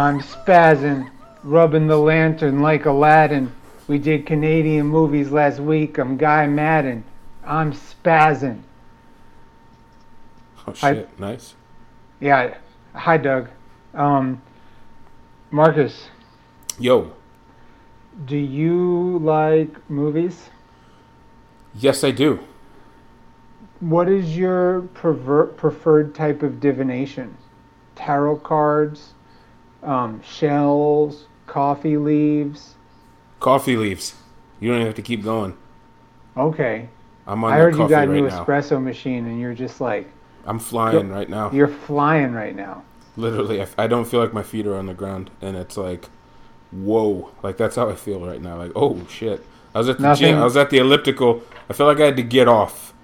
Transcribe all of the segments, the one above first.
I'm spazzing, rubbing the lantern like Aladdin. We did Canadian movies last week. I'm Guy Maddin. I'm spazzing. Oh I- shit! nice. Yeah. Hi, Doug. Um, Marcus, Yo, do you like movies? yes, I do. What is your prefer- preferred type of divination? Tarot cards, um, shells, coffee leaves. Coffee leaves. You don't even have to keep going. Okay. I'm on I heard you got a right new now. espresso machine and you're just like, I'm flying right now. you're flying right now. Literally, I, I don't feel like my feet are on the ground, and it's like, whoa, like that's how I feel right now. Like, oh shit. I was at the Nothing- gym. I was at the elliptical. I felt like I had to get off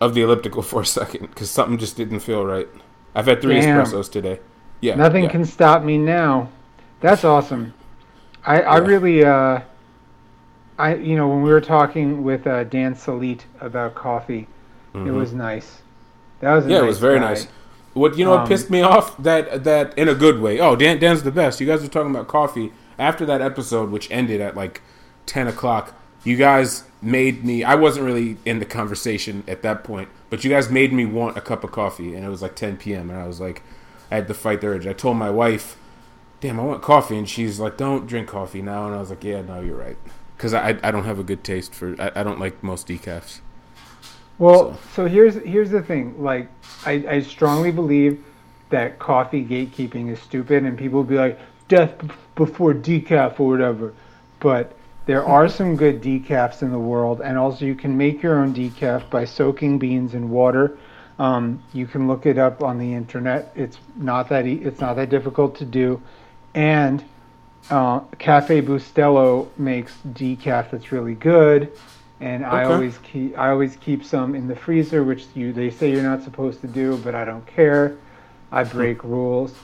of the elliptical for a second because something just didn't feel right. I've had three Damn. espressos today. Yeah, Nothing yeah. can stop me now. That's awesome. I, I really, uh, I you know when we were talking with uh, Dan Salit about coffee, it Mhm. was nice. That was a Yeah, it was very guy. nice. What you know? Um, what pissed me off that that in a good way. Oh, Dan, Dan's the best. You guys were talking about coffee after that episode, which ended at like ten o'clock. You guys made me. I wasn't really in the conversation at that point, but you guys made me want a cup of coffee, and it was like ten p.m. And I was like, I had to fight the urge. I told my wife, "Damn, I want coffee," and she's like, "Don't drink coffee now." And I was like, "Yeah, no, you're right." Because I, I don't have a good taste for. I, I don't like most decafs. Well, So- so here's here's the thing. Like, I, I strongly believe that coffee gatekeeping is stupid, and people will be like, "Death b- before decaf" or whatever. But there are some good decafs in the world, and also you can make your own decaf by soaking beans in water. Um, you can look it up on the internet. It's not that e- it's not that difficult to do, and uh, Cafe Bustelo makes decaf that's really good and I always keep I always keep some in the freezer, which you they say you're not supposed to do, but I don't care. I break rules,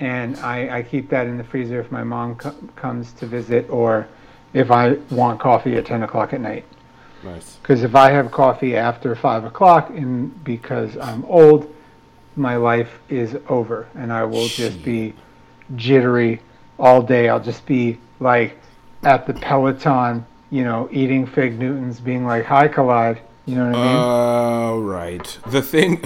and I, I keep that in the freezer if my mom co- comes to visit or if I want coffee at ten o'clock at night. Nice. Because if I have coffee after five o'clock, and because I'm old, my life is over, and I will just be jittery all day. I'll just be like at the Peloton, you know, eating fig Newtons, being like, "Hi, Collide." You know what I mean? Uh, right. The thing.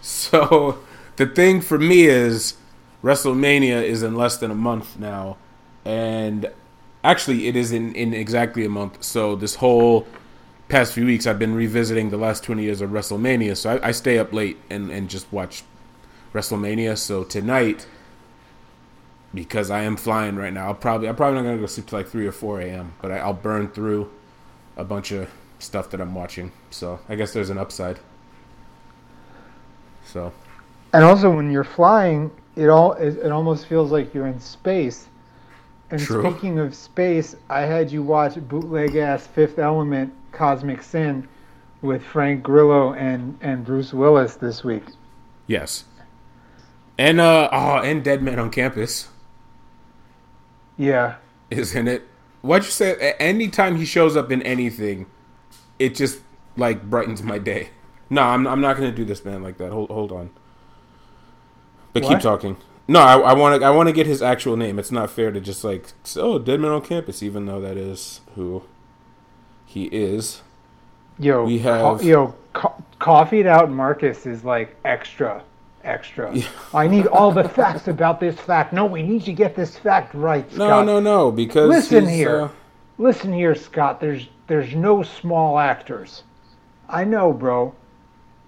so, the thing for me is WrestleMania is in less than a month now, and actually, it is in in exactly a month. So this whole past few weeks, I've been revisiting the last twenty years of WrestleMania. So I, I stay up late and and just watch WrestleMania. So tonight. Because I am flying right now, I'll probably I'm probably not gonna go sleep till like three or four a.m. But I, I'll burn through a bunch of stuff that I'm watching. So I guess there's an upside. So And also, when you're flying, it all it, it almost feels like you're in space. And True. speaking of space, I had you watch bootleg ass Fifth Element Cosmic Sin with Frank Grillo and and Bruce Willis this week. yes, and uh oh, and Dead Man on Campus Yeah, is in it. What'd you say? A- Anytime he shows up in anything, it just like brightens my day. No, I'm I'm not gonna do this man like that. Hold hold on. But keep talking. No, I want to I want to get his actual name. It's not fair to just like oh Dead Man on Campus, even though that is who he is. yo, We co- have- yo, co- coffeeed out Marcus is like extra, extra. I need all the facts about this fact. No, we need to get this fact right, No, Scott. no, no. Because Listen here. uh, Listen here, Scott. There's there's no small actors. I know, bro.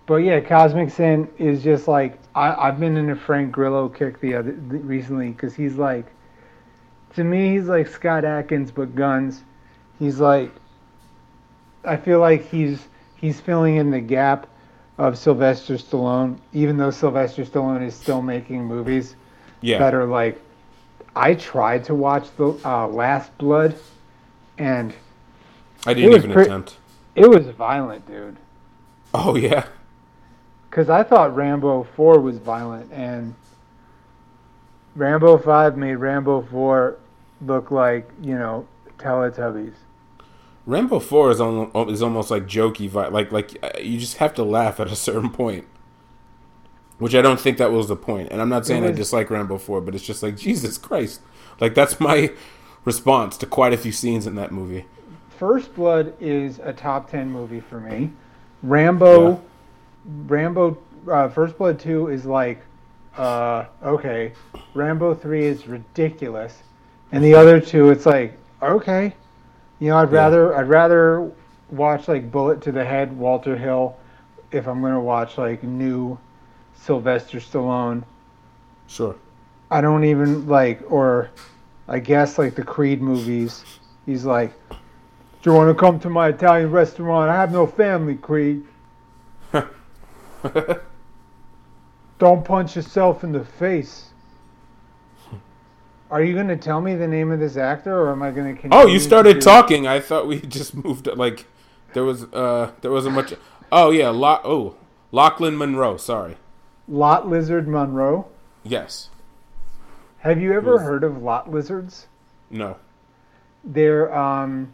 But yeah, Cosmic Sin is just like I, I've been in a Frank Grillo kick the other the, recently because he's like, to me, he's like Scott Adkins but guns. He's like, I feel like he's he's filling in the gap of Sylvester Stallone, even though Sylvester Stallone is still making movies yeah. that are like I tried to watch the uh, Last Blood, and I didn't even pre- attempt. it was violent, dude. Oh yeah. Because I thought Rambo Four was violent, and Rambo Five made Rambo Four look like you know Teletubbies. Rambo Four is almost, is almost like jokey, vi- like like uh, you just have to laugh at a certain point. which I don't think that was the point. And I'm not saying was- I dislike Rambo 4, but it's just like Jesus Christ. Like that's my response to quite a few scenes in that movie. First Blood is a top ten movie for me. Rambo, Yeah. Rambo, uh, First Blood two is like, uh, okay. Rambo three is ridiculous, and the other two, it's like, okay. You know, I'd rather I'd rather watch like Bullet to the Head, Walter Hill, if I'm gonna watch like new Sylvester Stallone. Sure. I don't even like, or I guess like the Creed movies. He's like, "Do you want to come to my Italian restaurant? I have no family, Creed. Don't punch yourself in the face." Are you going to tell me the name of this actor, or am I going to? Oh, you started talking. I thought we just moved. Like there was uh there wasn't much. Oh yeah, Lo- oh Lochlyn Munro. Sorry. Lot Lizard Monroe. Yes. Have you ever Yes. heard of lot lizards? No. They're um,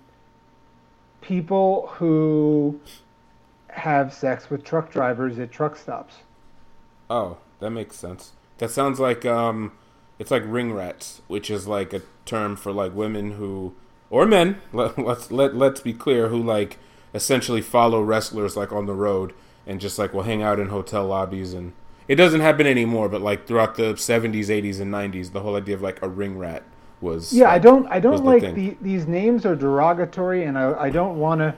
people who have sex with truck drivers at truck stops. Oh, that makes sense. That sounds like um, it's like ring rats, which is like a term for like women who or men. Let, let's let let's be clear, who like essentially follow wrestlers like on the road and just like will hang out in hotel lobbies and it doesn't happen anymore. But like throughout the seventies, eighties, and nineties, the whole idea of like a ring rat was Yeah, I don't. I don't the like the, these names are derogatory, and I, I don't want to.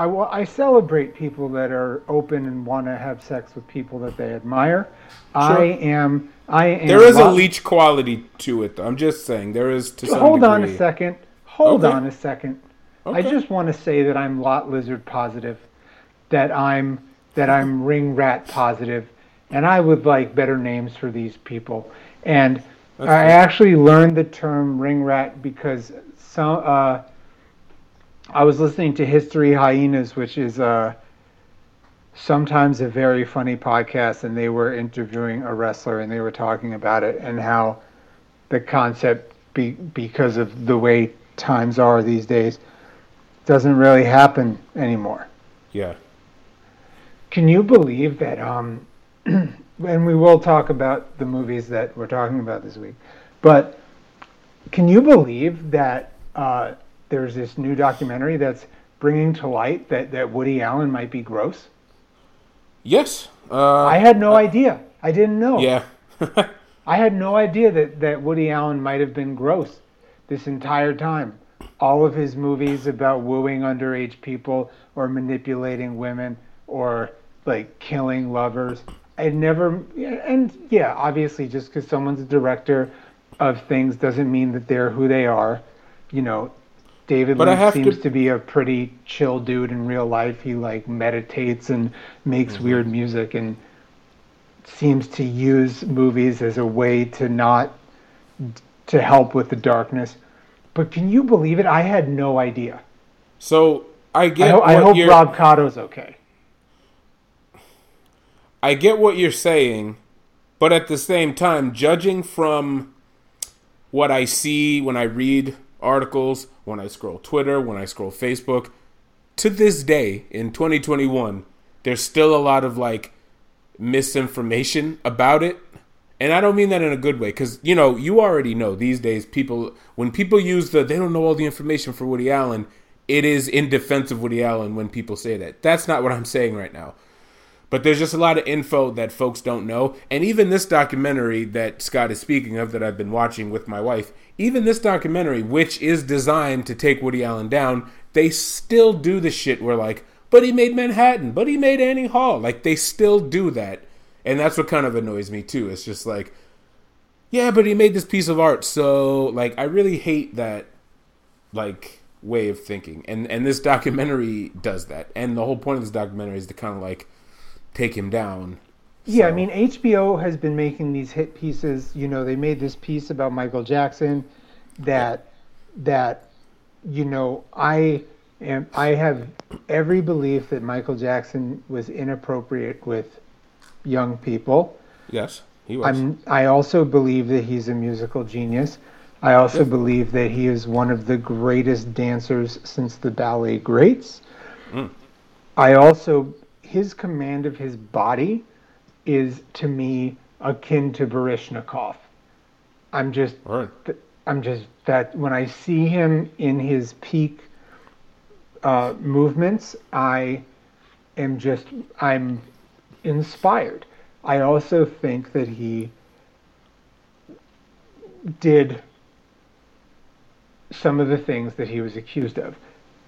I, I celebrate people that are open and want to have sex with people that they admire. I am. I am. There is a leech quality to it. though. I'm just saying there is to some Hold on a second. Hold Okay. on a second. Okay. I just want to say that I'm lot lizard positive, that I'm that I'm ring rat positive, and I would like better names for these people. And That's I good. actually learned the term ring rat because some uh, I was listening to History Hyenas, which is uh, sometimes a very funny podcast, and they were interviewing a wrestler, and they were talking about it and how the concept, be, because of the way times are these days, doesn't really happen anymore. Yeah. Can you believe that? Um, and we will talk about the movies that we're talking about this week, but can you believe that uh, there's this new documentary that's bringing to light that, that Woody Allen might be gross? Yes. Uh, I had no idea. I didn't know. yeah. I had no idea that, that Woody Allen might have been gross this entire time. All of his movies about wooing underage people or manipulating women or like killing lovers. I never, and yeah, obviously, just because someone's a director of things doesn't mean that they're who they are. You know, David But I Lynch seems to- to... be a pretty chill dude in real life. He like meditates and makes Mm-hmm. weird music and seems to use movies as a way to not to help with the darkness. But can you believe it? I had no idea. So I I, get. ho- I hope you're, Rob Cotto's okay. I get what you're saying, but at the same time, judging from what I see when I read articles, when I scroll Twitter, when I scroll Facebook, to this day in 2021, there's still a lot of like misinformation about it. And I don't mean that in a good way because, you know, you already know these days people, when people use the, they don't know all the information for Woody Allen, it is in defense of Woody Allen when people say that. That's not what I'm saying right now. But there's just a lot of info that folks don't know. And even this documentary that Scott is speaking of that I've been watching with my wife, even this documentary, which is designed to take Woody Allen down, they still do the shit where like, but he made Manhattan, but he made Annie Hall. Like they still do that. And that's what kind of annoys me too. It's just like, yeah, but he made this piece of art. So like I really hate that like way of thinking. And and this documentary does that. And the whole point of this documentary is to kind of like take him down. Yeah, I mean HBO has been making these hit pieces. You know, they made this piece about Michael Jackson that that you know, I am I have every belief that Michael Jackson was inappropriate with young people. Yes, he was. I'm I also believe that he's a musical genius. I also Yeah. believe that he is one of the greatest dancers since the ballet greats. Mm. I also his command of his body is to me akin to Baryshnikov. I'm just right. I'm just that when I see him in his peak uh, movements, I am just I'm inspired. I also think that he did some of the things that he was accused of.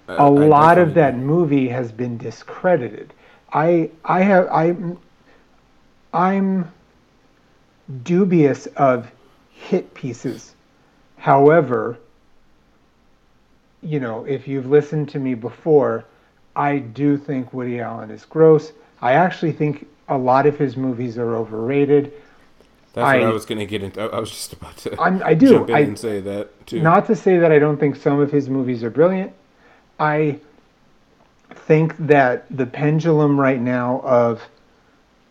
I- A I lot of that movie has been discredited. I I have I I'm dubious of hit pieces. However, you know, if you've listened to me before, I do think Woody Allen is gross. I actually think a lot of his movies are overrated. That's what I I- was going to get into. I was just about to I'm, I do. jump in I, and say that too. not to say that I don't think some of his movies are brilliant. I think that the pendulum right now of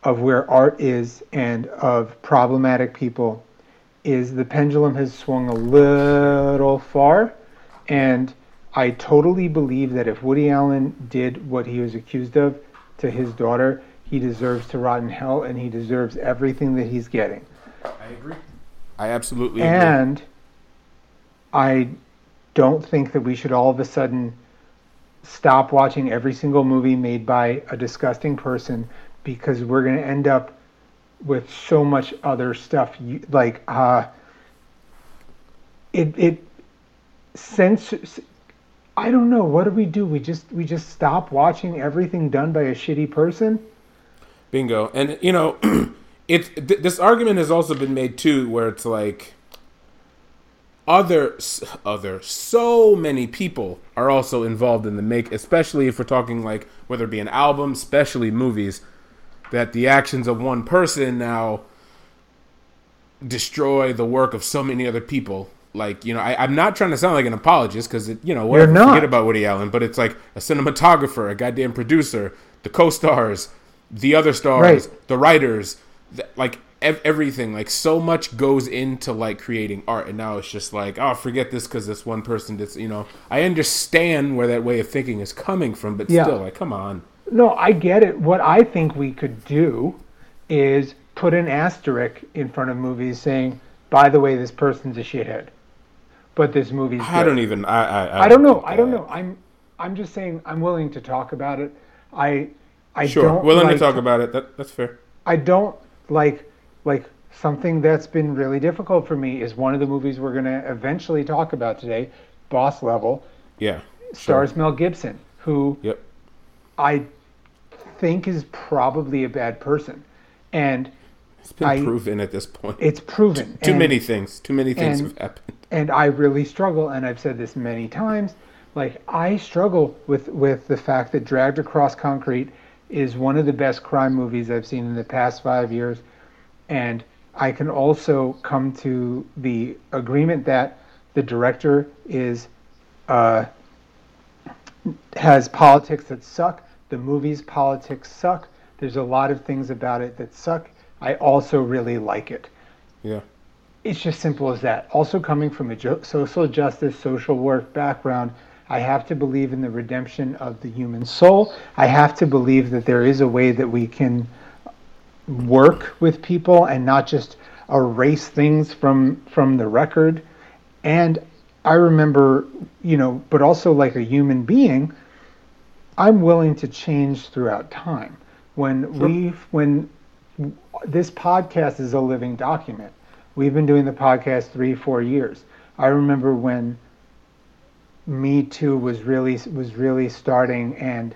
of where art is and of problematic people is the pendulum has swung a little far and I totally believe that if Woody Allen did what he was accused of to his daughter, he deserves to rot in hell and he deserves everything that he's getting. I agree. I absolutely agree. And I don't think that we should all of a sudden stop watching every single movie made by a disgusting person because we're going to end up with so much other stuff. You, like uh it it censors I don't know. What do we do? We just we just stop watching everything done by a shitty person? Bingo. And you know, it's th- this argument has also been made too, where it's like other other so many people are also involved in the make, especially if we're talking like whether it be an album, especially movies, that the actions of one person now destroy the work of so many other people. Like you know, I, I'm not trying to sound like an apologist because you know whatever, not. forget about Woody Allen, but it's like a cinematographer, a goddamn producer, the co-stars, the other stars, Right. the writers, th- like ev- everything. Like so much goes into like creating art, and now it's just like oh, forget this because this one person did. You know, I understand where that way of thinking is coming from, but Yeah. still, like, come on. No, I get it. What I think we could do is put an asterisk in front of movies saying, by the way, this person's a shithead. But this movie's I good." don't even. I I, I don't know. I don't know. I'm I'm just saying I'm willing to talk about it. I I Sure, don't willing like to talk about it. That that's fair. I don't like like something that's been really difficult for me is one of the movies we're going to eventually talk about today, Boss Level, Yeah. stars Mel Gibson, who Yep. I think is probably a bad person. And It's been I- proven at this point. it's proven. Too And- many things. Too many things and- have happened. and I really struggle, and I've said this many times. Like I struggle with with the fact that Dragged Across Concrete is one of the best crime movies I've seen in the past five years, and I can also come to the agreement that the director is uh, has politics that suck. The movie's politics suck. There's a lot of things about it that suck. I also really like it Yeah. it's just simple as that. Also, coming from a jo- social justice, social work background, I have to believe in the redemption of the human soul. I have to believe that there is a way that we can work with people and not just erase things from from the record. And I remember, you know, but also like a human being, I'm willing to change throughout time. When we when this podcast is a living document. We've been doing the podcast three, four years. I remember when Me Too was really was really starting, and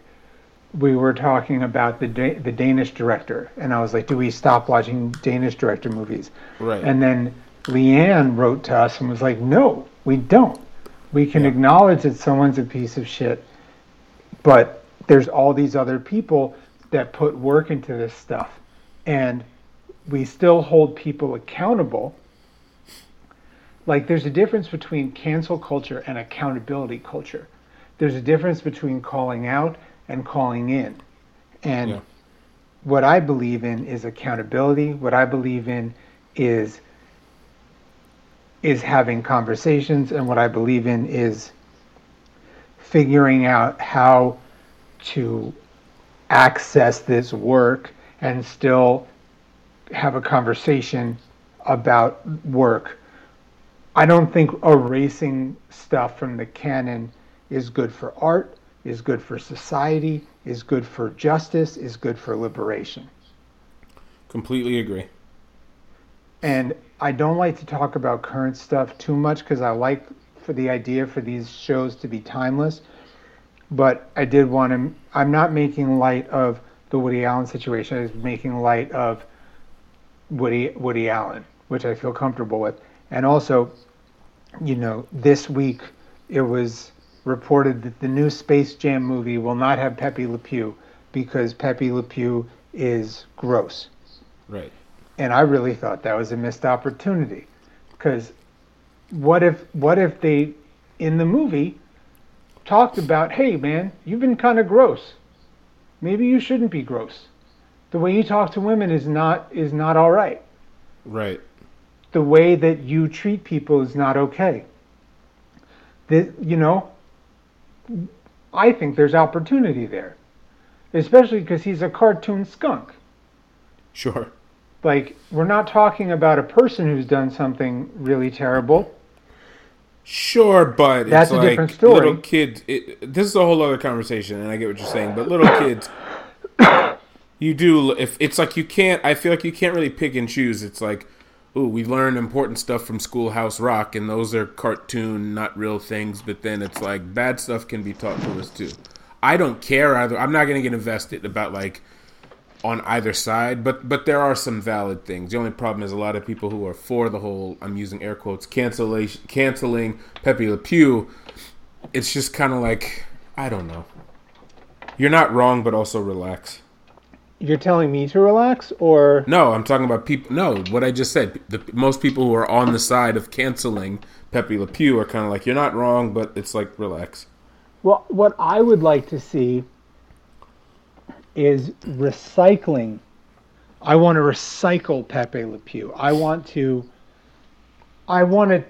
we were talking about the Da- the Danish director, and I was like, "Do we stop watching Danish director movies?" Right. And then Leanne wrote to us and was like, "No, we don't. We can Yeah. acknowledge that someone's a piece of shit, but there's all these other people that put work into this stuff, and we still hold people accountable." Like, there's a difference between cancel culture and accountability culture. There's a difference between calling out and calling in. And Yeah. what I believe in is accountability. What I believe in is is having conversations and what I believe in is figuring out how to access this work and still have a conversation about work. I don't think erasing stuff from the canon is good for art, is good for society, is good for justice, is good for liberation. Completely agree. And I don't like to talk about current stuff too much because I like for the idea for these shows to be timeless. But I did want to. I'm not making light of the Woody Allen situation. I'm making light of Woody Woody Allen, which I feel comfortable with. And also, you know, this week it was reported that the new Space Jam movie will not have Pepe Le Pew because Pepe Le Pew is gross. Right. And I really thought that was a missed opportunity because what if what if they in the movie talked about, hey man, you've been kind of gross. Maybe you shouldn't be gross. The way you talk to women is not is not all right. Right. The way that you treat people is not okay. The, you know, I think there's opportunity there, especially because he's a cartoon skunk. Sure. Like we're not talking about a person who's done something really terrible. Sure, but That's it's a like different story. little kids. It, this is a whole other conversation, and I get what you're saying. But little kids, you do. If it's like you can't, I feel like you can't really pick and choose. It's like, ooh, we learn important stuff from Schoolhouse Rock, and those are cartoon, not real things. But then it's like bad stuff can be taught to us too. I don't care either. I'm not gonna get invested about like on either side, but but there are some valid things. The only problem is a lot of people who are for the whole I'm using air quotes cancellation canceling Pepe Le Pew. It's just kind of like I don't know. You're not wrong, but also relax. You're telling me to relax, or No, I'm talking about people. No, what I just said. The most people who are on the side of canceling Pepe Le Pew are kind of like you're not wrong, but it's like relax. well, what I would like to see is recycling. I want to recycle Pepe Le Pew. I want to. I want to.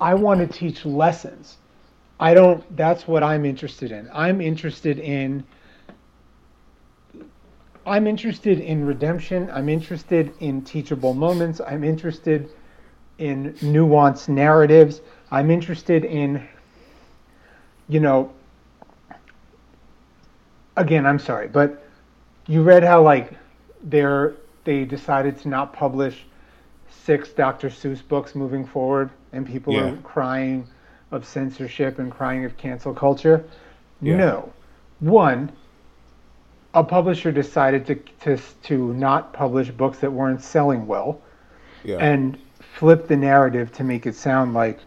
I want to teach lessons. I don't. That's what I'm interested in. I'm interested in. I'm interested in redemption. I'm interested in teachable moments. I'm interested in nuanced narratives. I'm interested in, you know, again, I'm sorry, but you read how like they're they decided to not publish six Dr. Seuss books moving forward, and people Yeah. are crying of censorship and crying of cancel culture. Yeah. No, one, a publisher decided to to to not publish books that weren't selling well Yeah. and flip the narrative to make it sound like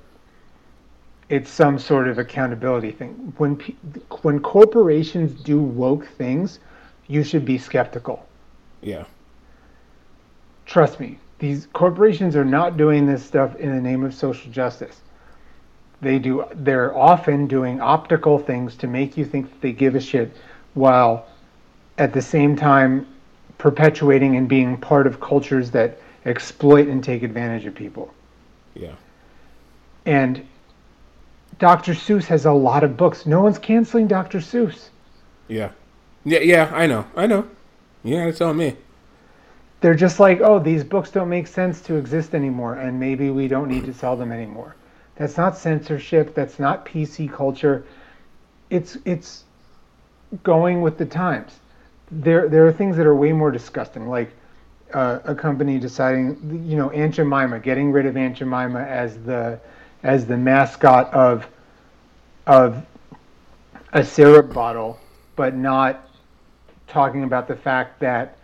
it's some sort of accountability thing. When when corporations do woke things, you should be skeptical. yeah. Trust me, these corporations are not doing this stuff in the name of social justice. They do they're often doing optical things to make you think that they give a shit while at the same time perpetuating and being part of cultures that exploit and take advantage of people. Yeah. And Dr. Seuss has a lot of books. No one's canceling Dr. Seuss. Yeah. Yeah. Yeah. I know. I know. You gotta tell me. They're just like, oh, these books don't make sense to exist anymore, and maybe we don't need to sell them anymore. That's not censorship. That's not PC culture. It's it's going with the times. There there are things that are way more disgusting, like uh, a company deciding, you know, Aunt Jemima, getting rid of Aunt Jemima as the as the mascot of of a syrup bottle, but not talking about the fact that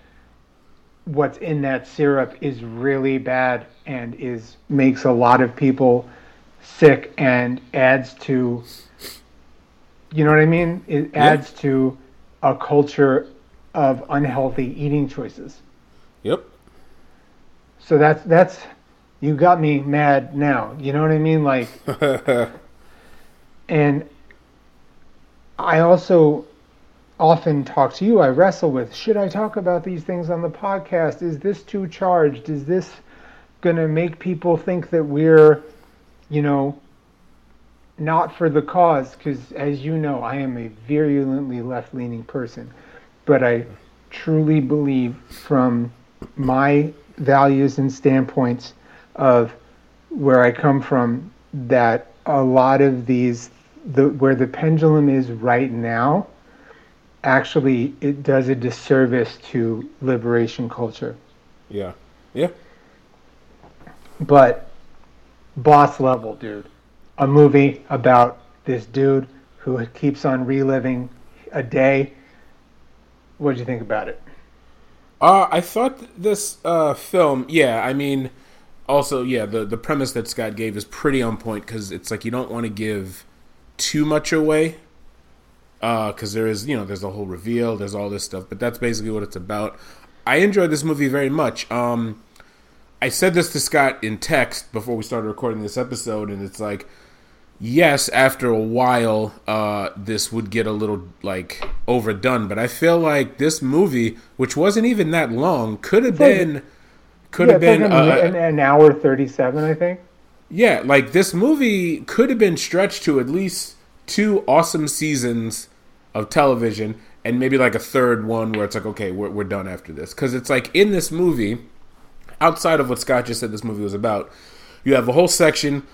what's in that syrup is really bad and is makes a lot of people sick and adds to you know what I mean? It adds to a culture of unhealthy eating choices. Yep. So that's that's you got me mad now. You know what I mean? Like and I also often talk to you. I wrestle with should I talk about these things on the podcast? Is this too charged? Is this going to make people think that we're, you know, not for the cause? Because as you know, I am a virulently left leaning person. But I truly believe from my values and standpoints of where I come from that a lot of these the where the pendulum is right now actually it does a disservice to liberation culture. Yeah. Yeah. But boss level, dude. A movie about this dude who keeps on reliving a day. What did you think about it? Uh, I thought this uh, film, yeah, I mean, also, yeah, the, the premise that Scott gave is pretty on point because it's like you don't want to give too much away because uh, there is, you know, there's a whole reveal, there's all this stuff, but that's basically what it's about. I enjoyed this movie very much. Um, I said this to Scott in text before we started recording this episode, and it's like, yes, after a while, uh, this would get a little like overdone. But I feel like this movie, which wasn't even that long, could have been, could Yeah, have like been a uh, an, an hour thirty-seven, I think. yeah, like this movie could have been stretched to at least two awesome seasons of television and maybe like a third one where it's like, okay, we're, we're done after this. Because it's like in this movie, outside of what Scott just said this movie was about, you have a whole section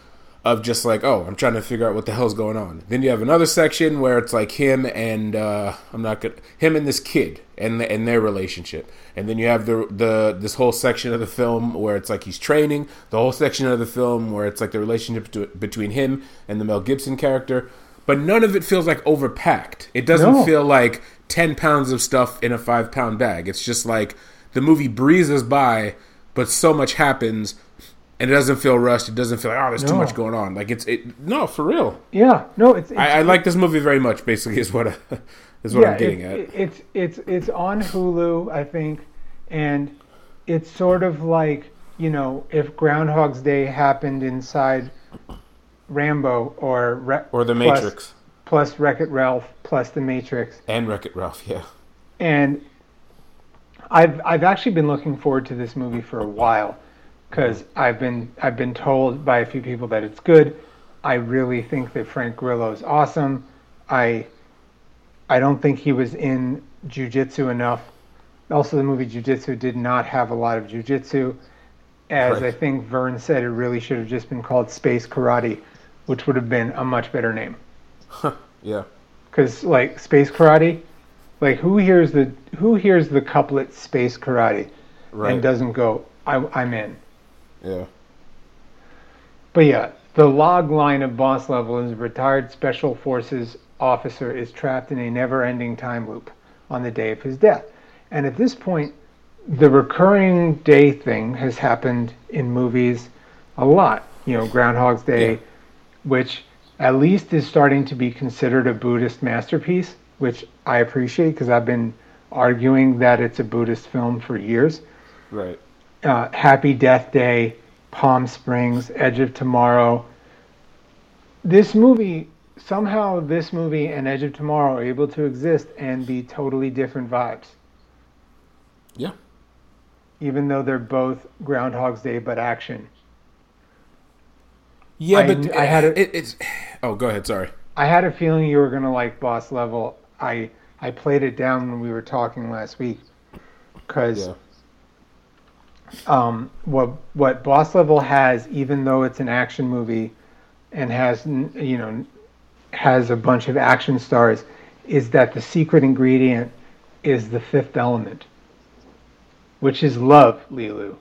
of just like, oh, I'm trying to figure out what the hell's going on. Then you have another section where it's like him and uh, I'm not good, him and this kid and and their relationship. And then you have the the this whole section of the film where it's like he's training. The whole section of the film where it's like the relationship to, between him and the Mel Gibson character. But none of it feels like overpacked. It doesn't No. feel like ten pounds of stuff in a five pound bag. It's just like the movie breezes by, but so much happens and it doesn't feel rushed. It doesn't feel like oh, there's too much going on. Like it's it. No, for real. Yeah, no, it's, it's I, I like this movie very much. Basically, is what I, uh, is what I'm getting it- at. It's it's it's on Hulu, I think, and it's sort of like you know if Groundhog's Day happened inside Rambo or Re- or The plus- Matrix plus Wreck It Ralph plus The Matrix, and Wreck It Ralph. Yeah. and I've I've actually been looking forward to this movie for a while because I've been I've been told by a few people that it's good. I really think that Frank Grillo is awesome. I I don't think he was in jujitsu enough. Also, the movie Jiu Jitsu did not have a lot of jujitsu. As. I think Vern said, it really should have just been called Space Karate, which would have been a much better name. Yeah. Because like Space Karate, like who hears the who hears the couplet Space Karate Right. and doesn't go, I, I'm in. Yeah. But yeah, the log line of boss level is a retired special forces officer is trapped in a never-ending time loop on the day of his death. And at this point, the recurring day thing has happened in movies a lot. You know, Groundhog's Day, Yeah. which at least is starting to be considered a Buddhist masterpiece, which I appreciate because I've been arguing that it's a Buddhist film for years Right. Uh, Happy Death Day, Palm Springs, Edge of Tomorrow. This movie, somehow, this movie and Edge of Tomorrow are able to exist and be totally different vibes, Yeah. even though they're both Groundhog's Day but action. Yeah, I- but I had a- it, it's. Oh, go ahead. Sorry. I had a feeling you were gonna like Boss Level. I I played it down when we were talking last week because Yeah. Um, what what Boss Level has, even though it's an action movie and has you know has a bunch of action stars, is that the secret ingredient is the fifth element, which is love, Leeloo.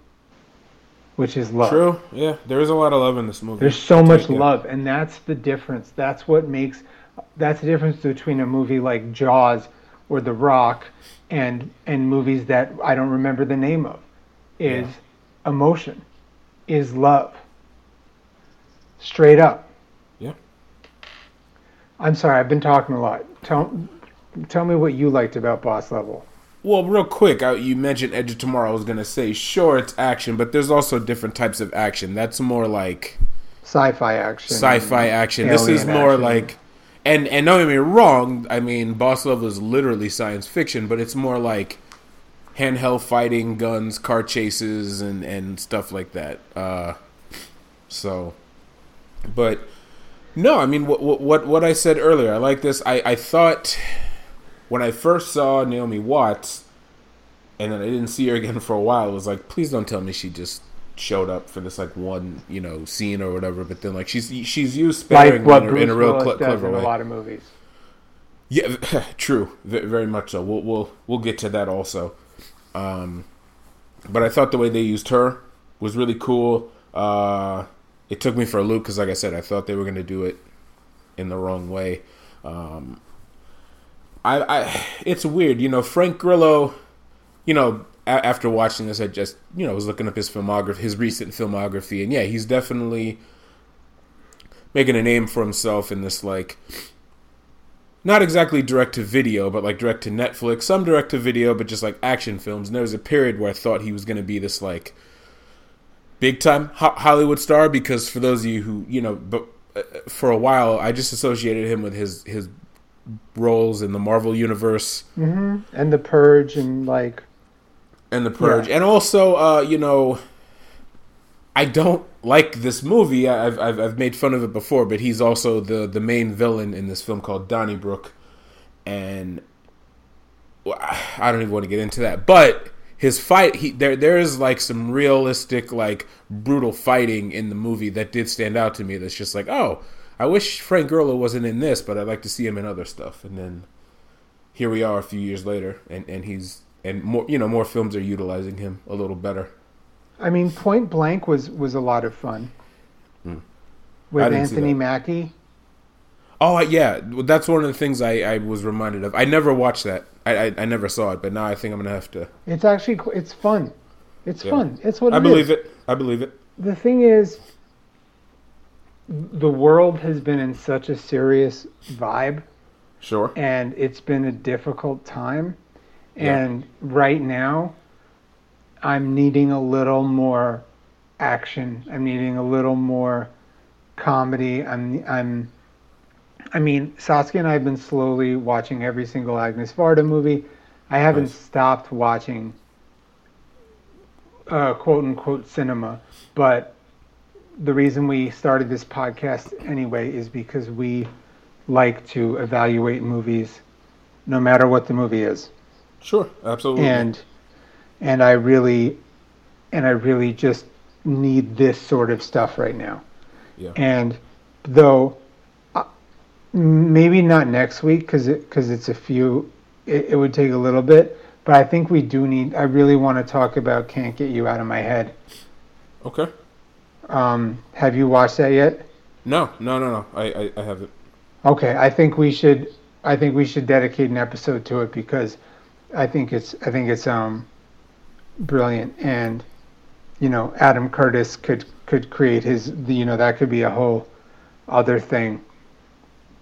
Which is love. True. Yeah. There is a lot of love in this movie. There's so much love, and that's the difference. That's what makes that's the difference between a movie like Jaws or The Rock and and movies that I don't remember the name of. Is emotion, is love. Straight up. Yeah. I'm sorry, I've been talking a lot. Tell tell me what you liked about Boss Level. Well, real quick, I, you mentioned Edge of Tomorrow. I was gonna say, sure, it's action, but there's also different types of action. That's more like Sci-fi action. sci-fi action. This is more action. like, and and don't get me wrong. I mean, Boss Level is literally science fiction, but it's more like handheld fighting, guns, car chases, and and stuff like that. Uh, so, but no, I mean, what what what I said earlier. I like this. I I thought when I first saw Naomi Watts, and then I didn't see her again for a while. It was like, please don't tell me she just showed up for this like one you know scene or whatever. But then like she's she's used sparingly Like in, a, in a real Willis cle- clever way. a lot of movies. Yeah, true. Very much so. We'll we'll we'll get to that also. Um, but I thought the way they used her was really cool. Uh, it took me for a loop because, like I said, I thought they were going to do it in the wrong way. Um, I, I, it's weird, you know. Frank Grillo, you know, a- after watching this, I just, you know, was looking up his filmography, his recent filmography, and yeah, he's definitely making a name for himself in this like not exactly direct to video, but like direct to Netflix, some direct to video, but just like action films. And there was a period where I thought he was going to be this like big time Ho- Hollywood star because for those of you who, you know, but uh, for a while I just associated him with his his roles in the Marvel universe hmm And the Purge and like and the Purge, Yeah. and also, uh, you know, I don't like this movie. I've, I've I've made fun of it before, but he's also the the main villain in this film called Donnybrook, and I don't even want to get into that. But his fight, he there there is like some realistic, like brutal fighting in the movie that did stand out to me. That's just like, oh, I wish Frank Grillo wasn't in this, but I'd like to see him in other stuff. And then here we are a few years later, and and he's and more you know more films are utilizing him a little better. I mean, Point Blank was was a lot of fun Hmm. With Anthony. Mackie. Oh yeah, that's one of the things I, I was reminded of. I never watched that. I, I I never saw it, but now I think I'm gonna have to. It's actually it's fun. It's Yeah. fun. It's what I it believe is. it. I believe it. The thing is, the world has been in such a serious vibe, Sure. and it's been a difficult time. Yeah. And right now, I'm needing a little more action. I'm needing a little more comedy. I'm I'm I mean, Saskia and I have been slowly watching every single Agnes Varda movie. I haven't Nice. stopped watching uh, quote unquote cinema, but the reason we started this podcast anyway is because we like to evaluate movies no matter what the movie is Sure. Absolutely. and and I really and I really just need this sort of stuff right now. Yeah. And though uh, maybe not next week because it because it's a few it, it would take a little bit, but I think we do need. I really want to talk about "Can't Get You Out of My Head." okay. Um, have you watched that yet? No, no, no, no. I I, I haven't. Okay, I think we should. I think we should dedicate an episode to it because I think it's. I think it's um, brilliant, and you know, Adam Curtis could could create his. The, you know, that could be a whole other thing.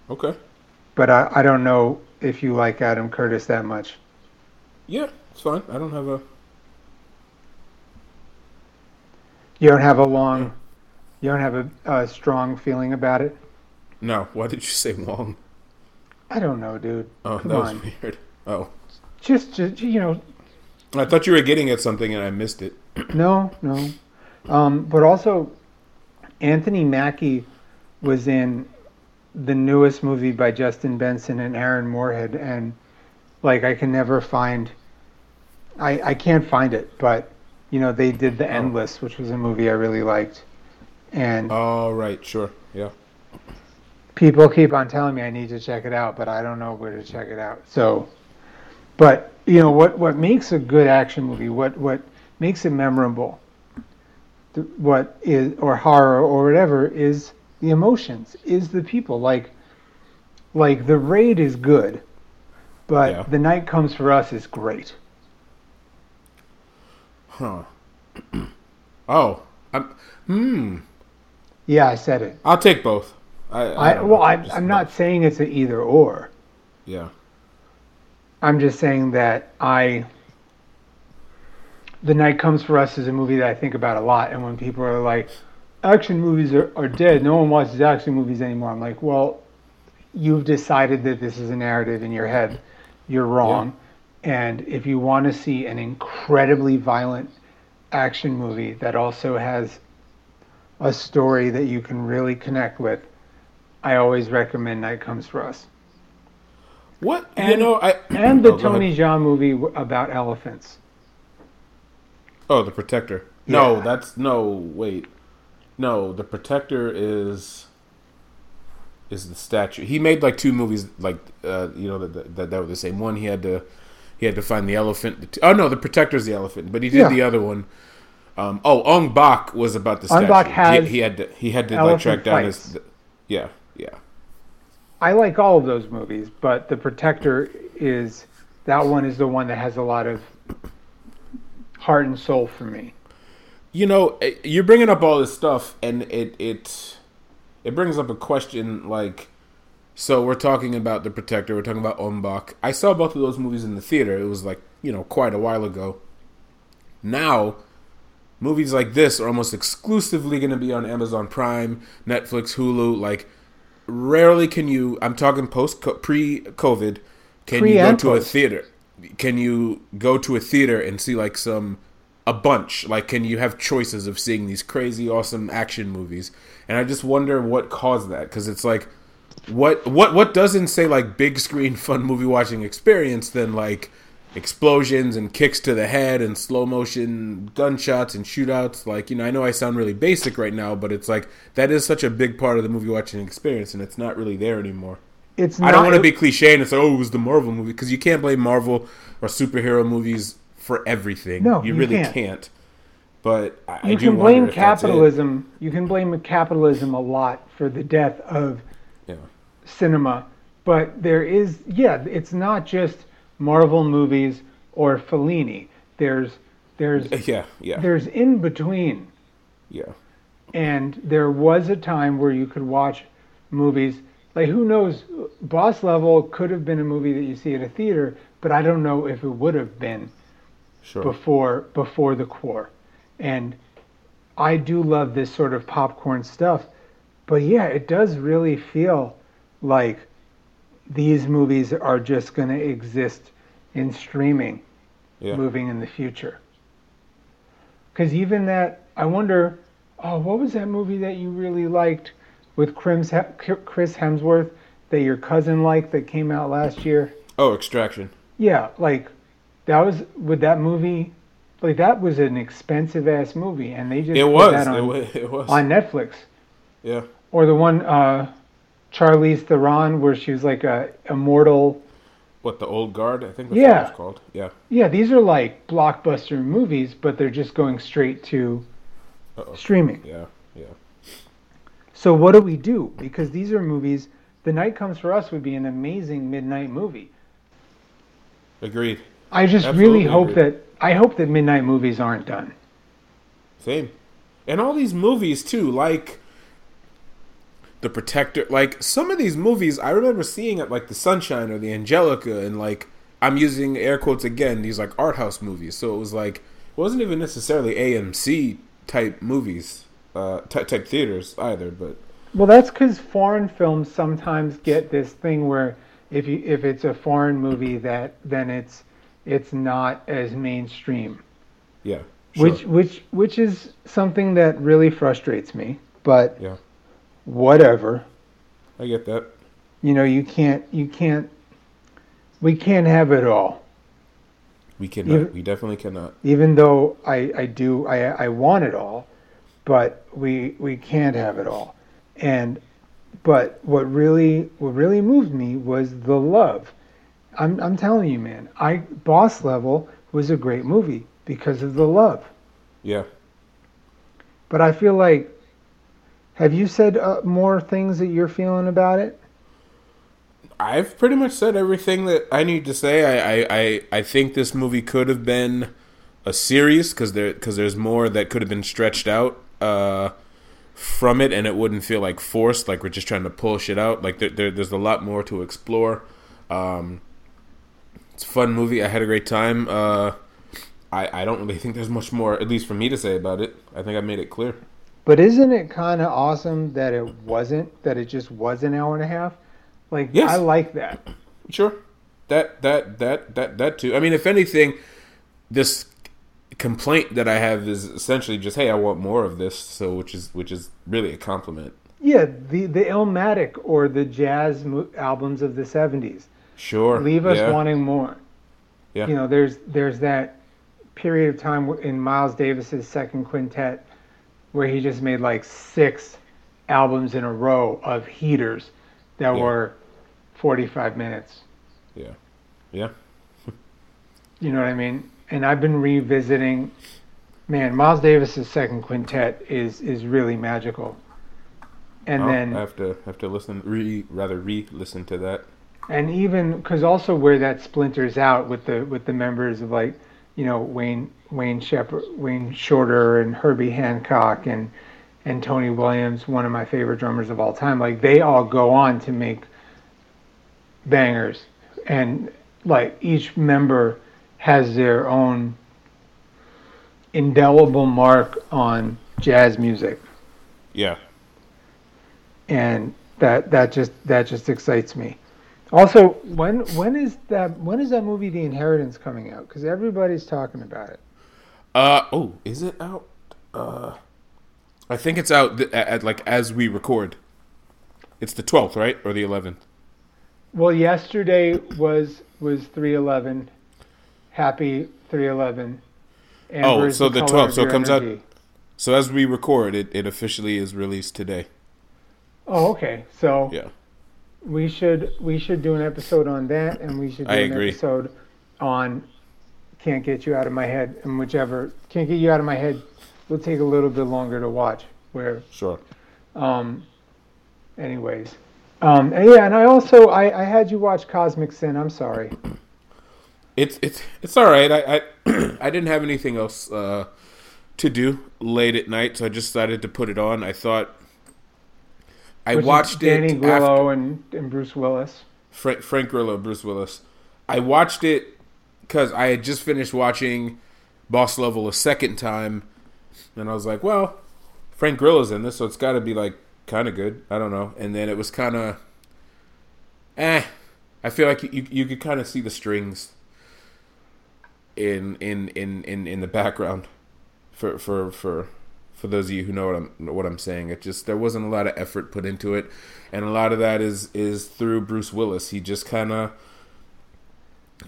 Okay. But I, I don't know if you like Adam Curtis that much. Yeah, it's fine. I don't have a. You don't have a long. You don't have a, a strong feeling about it. No. Why did you say long? I don't know, dude. Oh, Come that was on. weird. Oh, Just, just you know, I thought you were getting at something and I missed it. No, no. Um, but also, Anthony Mackie was in the newest movie by Justin Benson and Aaron Moorhead, and like I can never find, I I can't find it. But you know they did The Endless, which was a movie I really liked, and Oh, right. Sure. Yeah. people keep on telling me I need to check it out, but I don't know where to check it out. So, but you know what what makes a good action movie? What what makes it memorable? What is or horror or whatever is the emotions, is the people. Like like the raid is good, but Yeah. the night comes for us is great. Huh. oh. I'm, hmm. Yeah, I said it. I'll take both. I, I, don't well, I, just I'm not saying it's an either or. Yeah. I'm just saying that I. The Night Comes for Us is a movie that I think about a lot, and when people are like, action movies are, are dead, no one watches action movies anymore, I'm like, well, you've decided that this is a narrative in your head. You're wrong. And if you want to see an incredibly violent action movie that also has a story that you can really connect with, I always recommend Night Comes for Us. What? you know, I And the Oh. Tony Jaa movie about elephants. Oh, the Protector. No, Yeah. that's no. Wait, no. The Protector is is the statue. He made like two movies, like uh, you know that, that that were the same one. He had to he had to find the elephant. The t- oh no, the Protector's the elephant, but he did Yeah. the other one. Um, oh, Ong Bak was about the statue. Ong Bak has he, he had to he had to like track down fights. his. Yeah, yeah. I like all of those movies, but The Protector is that one is the one that has a lot of heart and soul for me. You know, eh, you're bringing up all this stuff, and it it it brings up a question. Like, so we're talking about the Protector. We're talking about Ong Bak. I saw both of those movies in the theater. It was like you know quite a while ago. Now, movies like this are almost exclusively going to be on Amazon Prime, Netflix, Hulu. Like, rarely can you. I'm talking post pre COVID. Can Pre you go to a theater? Can you go to a theater and see like some a bunch? Like, can you have choices of seeing these crazy, awesome action movies? And I just wonder what caused that because it's like, what what what doesn't say like big screen fun movie watching experience than like explosions and kicks to the head and slow motion gunshots and shootouts like you know i know i sound really basic right now but it's like that is such a big part of the movie watching experience and it's not really there anymore It's not, I don't want to be cliche and say, "Oh, it was the Marvel movie," because you can't blame Marvel or superhero movies for everything. No, you you really can't. can't. But I, I you do can blame if that's it. capitalism. You can blame capitalism a lot for the death of Yeah, cinema, but there is yeah, it's not just Marvel movies or Fellini. There's there's yeah, yeah, there's in between, yeah. and there was a time where you could watch movies like who knows, Boss Level could have been a movie that you see at a theater, but I don't know if it would have been Sure. before before the core and i do love this sort of popcorn stuff but yeah it does really feel like these movies are just going to exist in streaming yeah. moving in the future because even that i wonder oh what was that movie that you really liked with Chris Chris hemsworth that your cousin liked that came out last year Oh, Extraction. yeah, like that was with that movie, like that was an expensive ass movie, and they just It put was. It on, was. It was. on Netflix. yeah. Or the one uh, Charlize Theron where she was like a immortal. What the old guard? I think that's Yeah. what it's called. Yeah. Yeah, these are like blockbuster movies, but they're just going straight to Uh-oh. streaming. Yeah. Yeah. So what do we do? Because these are movies. The Night Comes for Us would be an amazing midnight movie. Agreed. I just Absolutely really hope agree. that I hope that midnight movies aren't done. Same. And all these movies too, like The Protector, like some of these movies I remember seeing at like The Sunshine or The Angelica and like I'm using air quotes again, these like art house movies. So it was like it wasn't even necessarily AMC type movies, uh type, type theaters either, but Well, that's because foreign films sometimes get this thing where if you if it's a foreign movie that then it's it's not as mainstream, yeah. Sure. which which which is something that really frustrates me. But Yeah. Whatever, I get that. you know, you can't you can't we can't have it all. We cannot. You- we definitely cannot. Even though I I do I I want it all, but we we can't have it all. And but what really what really moved me was the love. I'm I'm telling you, man. I Boss Level was a great movie because of the love. Yeah. But I feel like have you said uh, more things that you're feeling about it? I've pretty much said everything that I need to say. I I, I, I think this movie could have been a series because there because there's more that could have been stretched out uh, from it, and it wouldn't feel like forced. Like we're just trying to pull shit out. Like there, there there's a lot more to explore. Um, it's a fun movie. I had a great time. Uh, I I don't really think there's much more, at least for me, to say about it. I think I made it clear. But isn't it kind of awesome that it wasn't that it just was an hour and a half? Like Yes. I like that. Sure. That that that that that too. I mean, if anything, this complaint that I have is essentially just, hey, I want more of this. So, which is which is really a compliment. Yeah, the the Illmatic or the jazz mo- albums of the '70s Sure. leave us yeah. wanting more. Yeah. You know, there's there's that period of time in Miles Davis's second quintet where he just made like six albums in a row of heaters that Yeah. were 45 minutes. Yeah. Yeah. You know what I mean? And I've been revisiting. Man, Miles Davis's second quintet is is really magical. And Oh, then I have to have to listen re rather re listen to that. and even because also where that splinters out with the with the members of like you know Wayne Wayne Shepherd Wayne Shorter and Herbie Hancock and and Tony Williams one of my favorite drummers of all time like they all go on to make bangers and like each member has their own indelible mark on jazz music Yeah. and that that just that just excites me. Also, when when is that when is that movie The Inheritance coming out? Because everybody's talking about it. Uh oh, is it out? Uh, I think it's out th- at, at like as we record. It's the twelfth, right, or the eleventh? Well, yesterday was was three eleven. Happy three eleven. Oh, so the 12th, so it comes out- So as we record, it, it officially is released today. Oh, okay. So Yeah. We should we should do an episode on that, and we should do I an agree. episode on "Can't Get You Out of My Head," and whichever "Can't Get You Out of My Head" will take a little bit longer to watch. Where Sure. Um, anyways, um, and yeah, and I also I, I had you watch Cosmic Sin. I'm sorry. It's it's it's all right. I I, I didn't have anything else uh, to do late at night, so I just decided to put it on. I thought I watched Danny it Danny Grillo and, and Bruce Willis. Frank, Frank Grillo, Bruce Willis. I watched it because I had just finished watching Boss Level a second time, and I was like, well, Frank Grillo's in this, so it's got to be like kind of good. I don't know. And then it was kind of, eh. I feel like you you could kind of see the strings in in in in in the background for for for for those of you who know what I'm what I'm saying. It just there wasn't a lot of effort put into it, and a lot of that is is through Bruce Willis. He just kind of.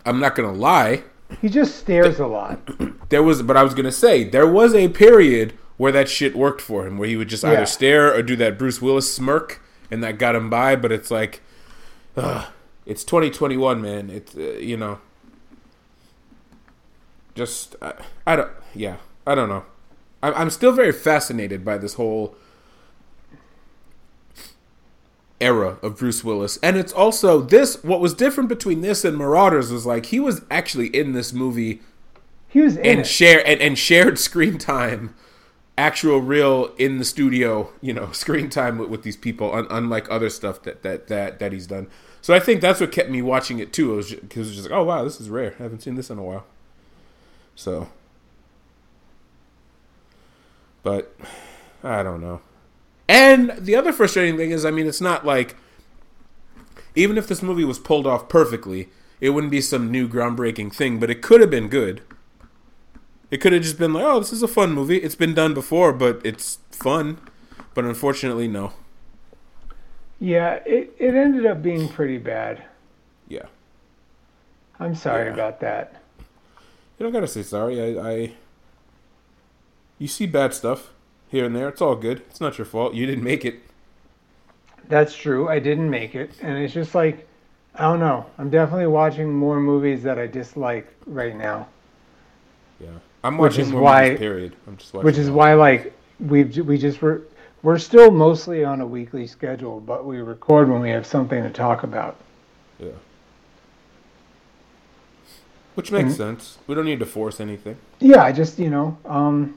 I'm not gonna lie. He just stares a lot. There was, but I was gonna say there was a period where that shit worked for him, where he would just Yeah. either stare or do that Bruce Willis smirk, and that got him by. But it's like, ugh, it's 2021, man. It's uh, you know, just I, I don't, yeah, I don't know. I'm, still very fascinated by this whole era of Bruce Willis. And it's also this what was different between this and Marauders was like he was actually in this movie He was in and it. share and, and shared screen time actual real in the studio you know screen time with, with these people un, unlike other stuff that, that that that he's done so i think that's what kept me watching it too it was because it was just like oh wow this is rare i haven't seen this in a while so but i don't know and the other frustrating thing is i mean it's not like even if this movie was pulled off perfectly it wouldn't be some new groundbreaking thing but it could have been good it could have just been like, oh, this is a fun movie. It's been done before, but it's fun. But unfortunately, no. yeah, it, it ended up being pretty bad. Yeah. I'm sorry Yeah. about that. You don't gotta say sorry. I, I. You see bad stuff here and there. It's all good. It's not your fault. You didn't make it. That's true. I didn't make it, and it's just like I don't know. I'm definitely watching more movies that I dislike right now, Yeah. I'm Which watching is more why- movies, period. I'm just watching. which is why like we've we just were we're still mostly on a weekly schedule, but we record when we have something to talk about. Yeah. Which makes Mhm. sense. We don't need to force anything. Yeah, I just you know, um,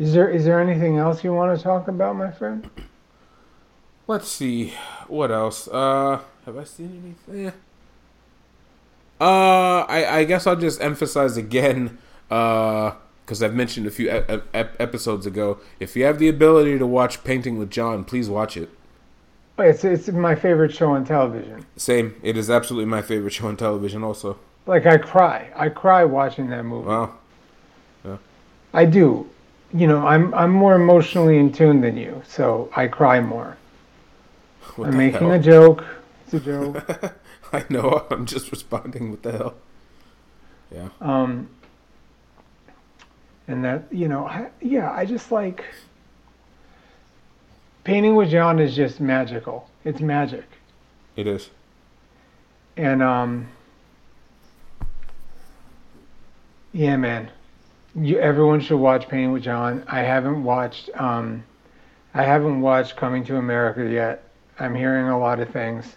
is there is there anything else you want to talk about, my friend? Let's see. What else? Uh, have I seen anything? Uh, I, I guess I'll just emphasize again, uh, because I've mentioned a few ep- ep- episodes ago. If you have the ability to watch Painting with John, please watch it. It's it's my favorite show on television. Same. It is absolutely my favorite show on television. Also, Like I cry, I cry watching that movie. wow. I do. You know, I'm I'm more emotionally in tune than you, so I cry more. What I'm making hell? a joke. It's a joke. I know. I'm just responding. What the hell? Yeah. Um, and that you know, I, yeah, I just like painting with John is just magical. It's magic, It is. and um, yeah, man, you everyone should watch Painting with John. I haven't watched um, I haven't watched Coming to America yet. I'm hearing a lot of things.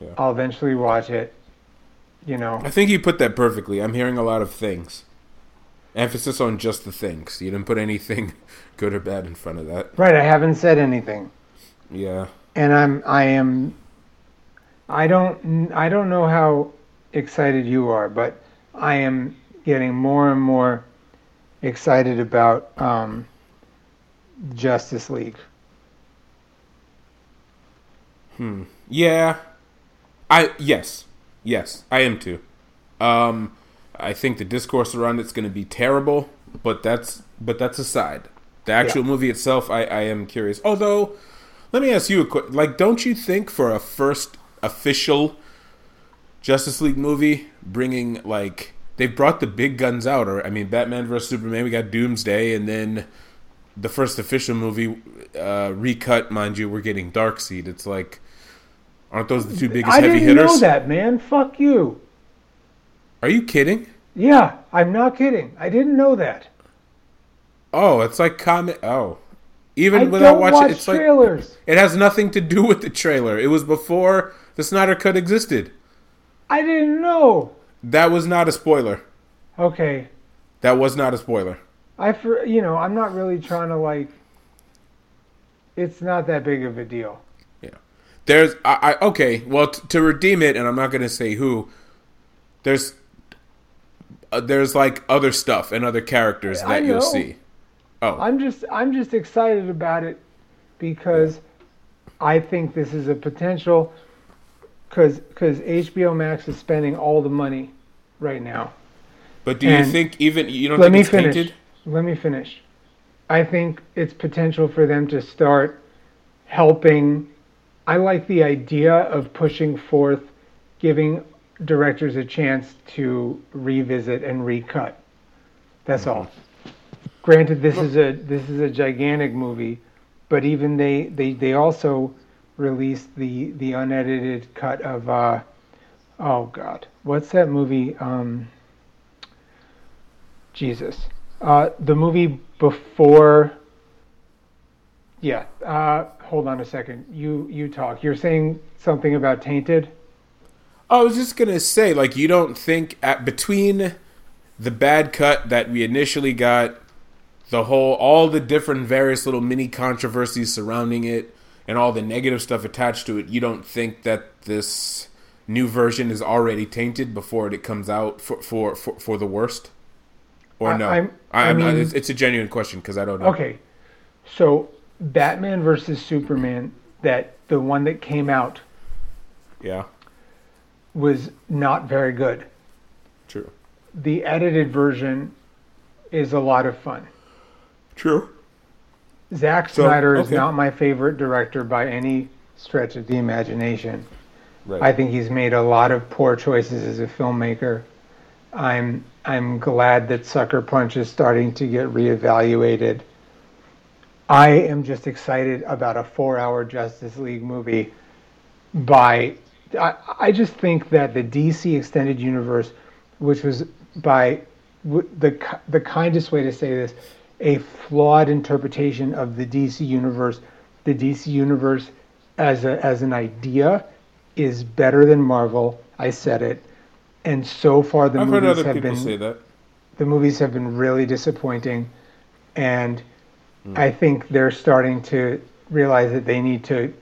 Yeah. I'll eventually watch it. You know, I think you put that perfectly. I'm hearing a lot of things. Emphasis on just the things. You didn't put anything good or bad in front of that. right? I haven't said anything. Yeah. and I'm I am I don't I don't know how excited you are, but I am getting more and more excited about um, Justice League. Hmm. Yeah. I yes. Yes, I am too. Um I think the discourse around it's going to be terrible, but that's but that's aside. The actual movie itself I I am curious. Although let me ask you a quick like don't you think for a first official Justice League movie bringing like they've brought the big guns out or I mean Batman vs Superman we got Doomsday and then the first official movie uh recut mind you we're getting Darkseid. It's like aren't those the two biggest I heavy didn't hitters? know that, man. Fuck you. Are you kidding? Yeah, I'm not kidding. I didn't know that. Oh, it's like comic. Oh, even I without watching, watch it's like trailers. it has nothing to do with the trailer. It was before the Snyder Cut existed. I didn't know. That was not a spoiler. Okay, That was not a spoiler. I for you know I'm not really trying to like. It's not that big of a deal. Yeah, there's, I, I okay. Well, t- to redeem it, and I'm not going to say who. There's, uh, there's like other stuff and other characters I that you'll see. Oh, I'm just I'm just excited about it because I think this is a potential because because HBO Max is spending all the money right now. but do you think even you don't Let think me it's finish. tainted? Let me finish. I think it's potential for them to start helping. I like the idea of pushing forth, giving directors a chance to revisit and recut. That's all. Mm-hmm. Granted, this is a this is a gigantic movie, but even they they, they also released the the unedited cut of uh, oh god, what's that movie? Um, Jesus, uh, the movie before. Yeah, uh, hold on a second. You you talk. You're saying something about tainted. I was just gonna say, like, you don't think at between the bad cut that we initially got, the whole, all the different various little mini controversies surrounding it, and all the negative stuff attached to it, you don't think that this new version is already tainted before it comes out for for for, for the worst, or I- no? I'm- I, I I'm not- mean- it's, it's a genuine question because I don't know. Okay, so Batman versus Superman, that the one that came out Yeah, was not very good. true, The edited version is a lot of fun. true. Zack So, Snyder is not my favorite director by any stretch of the imagination. Right. I think he's made a lot of poor choices as a filmmaker. I'm I'm glad that Sucker Punch is starting to get reevaluated. I am just excited about a four-hour Justice League movie. By I, I just think that the DC extended universe, which was by w- the the kindest way to say this, a flawed interpretation of the DC universe. The DC universe as a as an idea is better than Marvel. I said it, and so far the I've heard movies other have people been say that. the movies have been really disappointing, and Hmm. I think they're starting to realize that they need to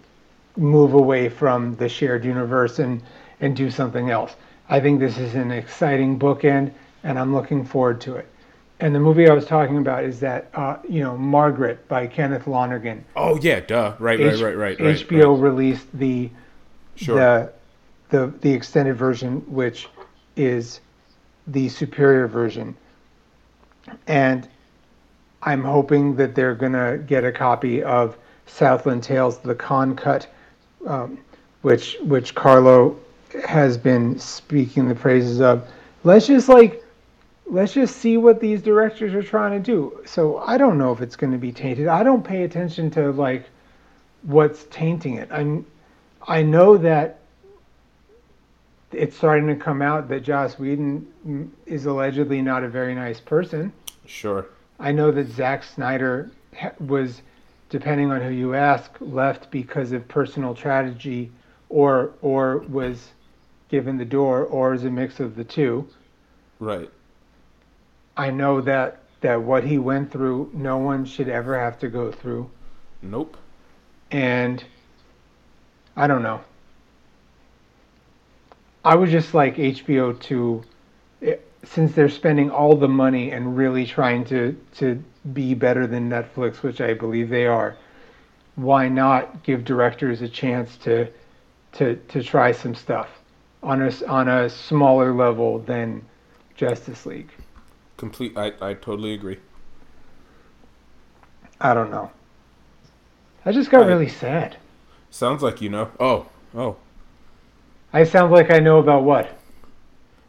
move away from the shared universe and and do something else. I think this is an exciting bookend, and I'm looking forward to it. And the movie I was talking about is that uh, you know Margaret by Kenneth Lonergan. Oh yeah, duh. Right, right, H- right, right, right. HBO right. released the Sure. the the the extended version, which is the superior version, and I'm hoping that they're gonna get a copy of Southland Tales, the Cannes cut, um, which which Carlo has been speaking the praises of. Let's just like let's just see what these directors are trying to do. So I don't know if it's going to be tainted. I don't pay attention to like what's tainting it. I I know that it's starting to come out that Joss Whedon mm, is allegedly not a very nice person. Sure. I know that Zack Snyder was, depending on who you ask, left because of personal tragedy, or or was given the door, or is a mix of the two. Right. I know that that what he went through, no one should ever have to go through. Nope. And I don't know. I would just like HBO to, eh, since they're spending all the money and really trying to to be better than Netflix, which I believe they are. Why not give directors a chance to to to try some stuff on a on a smaller level than Justice League? Complete. I I totally agree. I don't know. I just got I, really sad. Sounds like you know. Oh, oh. I sound like I know about what?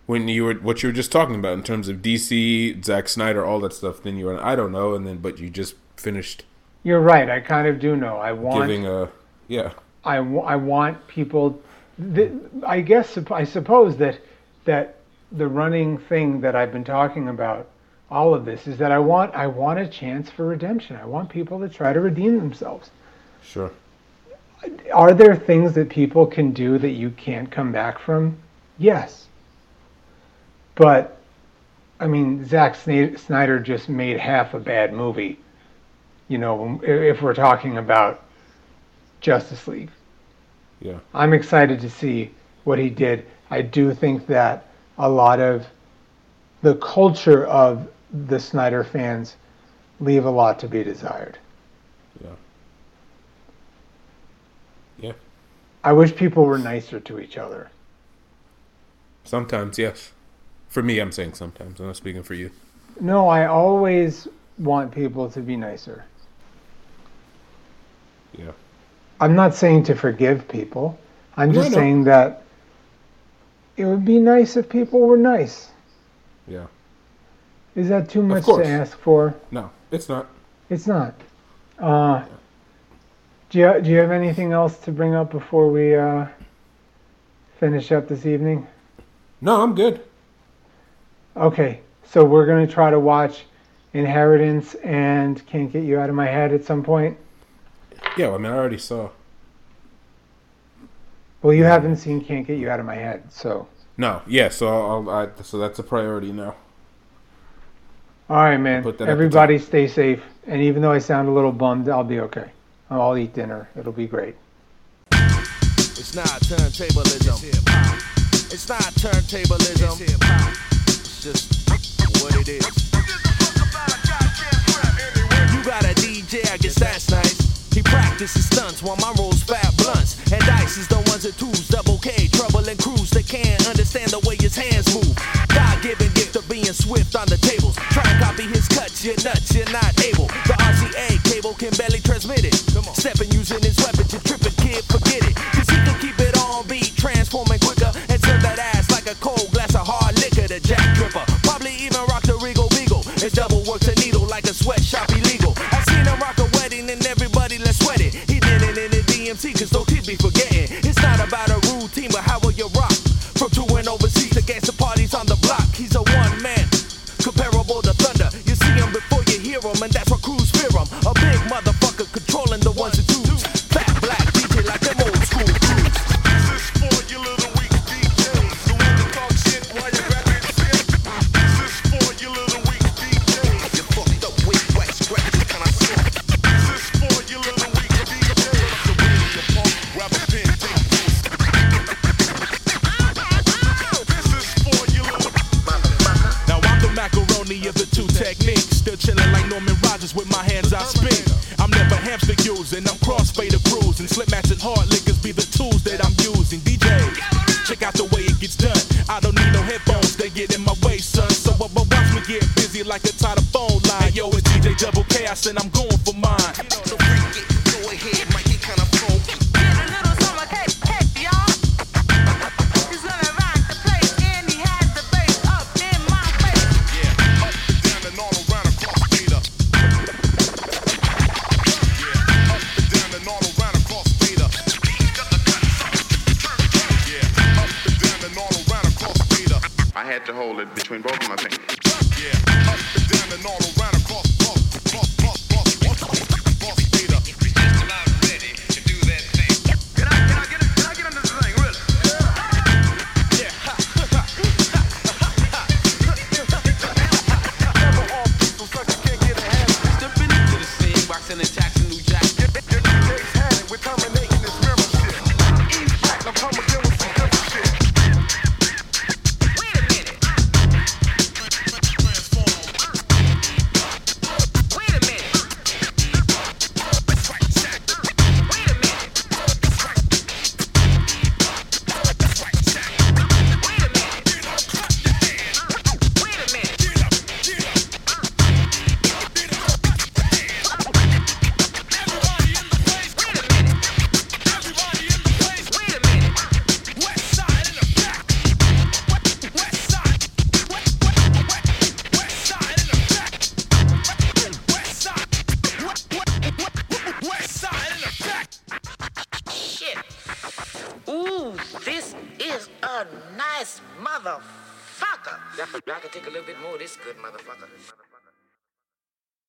When you were what you were just talking about in terms of DC, Zack Snyder, all that stuff. Then you were I don't know, and then but you just finished. You're right. I kind of do know. I want giving a yeah. I, I want people. I guess I suppose that that the running thing that I've been talking about all of this is that I want I want a chance for redemption. I want people to try to redeem themselves. Sure are there things that people can do that you can't come back from? Yes. But, I mean, Zack Snyder just made half a bad movie. You know, if we're talking about Justice League. Yeah. I'm excited to see what he did. I do think that a lot of the culture of the Snyder fans leave a lot to be desired. Yeah. Yeah. I wish people were nicer to each other. Sometimes, yes. For me, I'm saying sometimes. I'm not speaking for you. No, I always want people to be nicer. Yeah. I'm not saying to forgive people. I'm just saying that it would be nice if people were nice. Yeah. Is that too much to ask for? No, it's not. It's not. Uh, yeah. Do you, do you have anything else to bring up before we uh, finish up this evening? No, I'm good. Okay, so we're going to try to watch Inheritance and Can't Get You Out of My Head at some point? Yeah, well, I mean, I already saw. Well, you haven't seen Can't Get You Out of My Head, so. No, yeah, so I'll, I, so that's a priority now. All right, man. Everybody stay safe. And even though I sound a little bummed, I'll be okay. I'll eat dinner. It'll be great. It's not turntablism. It's not turntablism. It's just what it is. You got a DJ, I guess that's nice. He practices stunts while my rolls fat and twos, double K, trouble and cruise. They can't understand the way his hands move. God given gift of being swift on the tables. Try to copy his cuts, you're nuts, you're not able.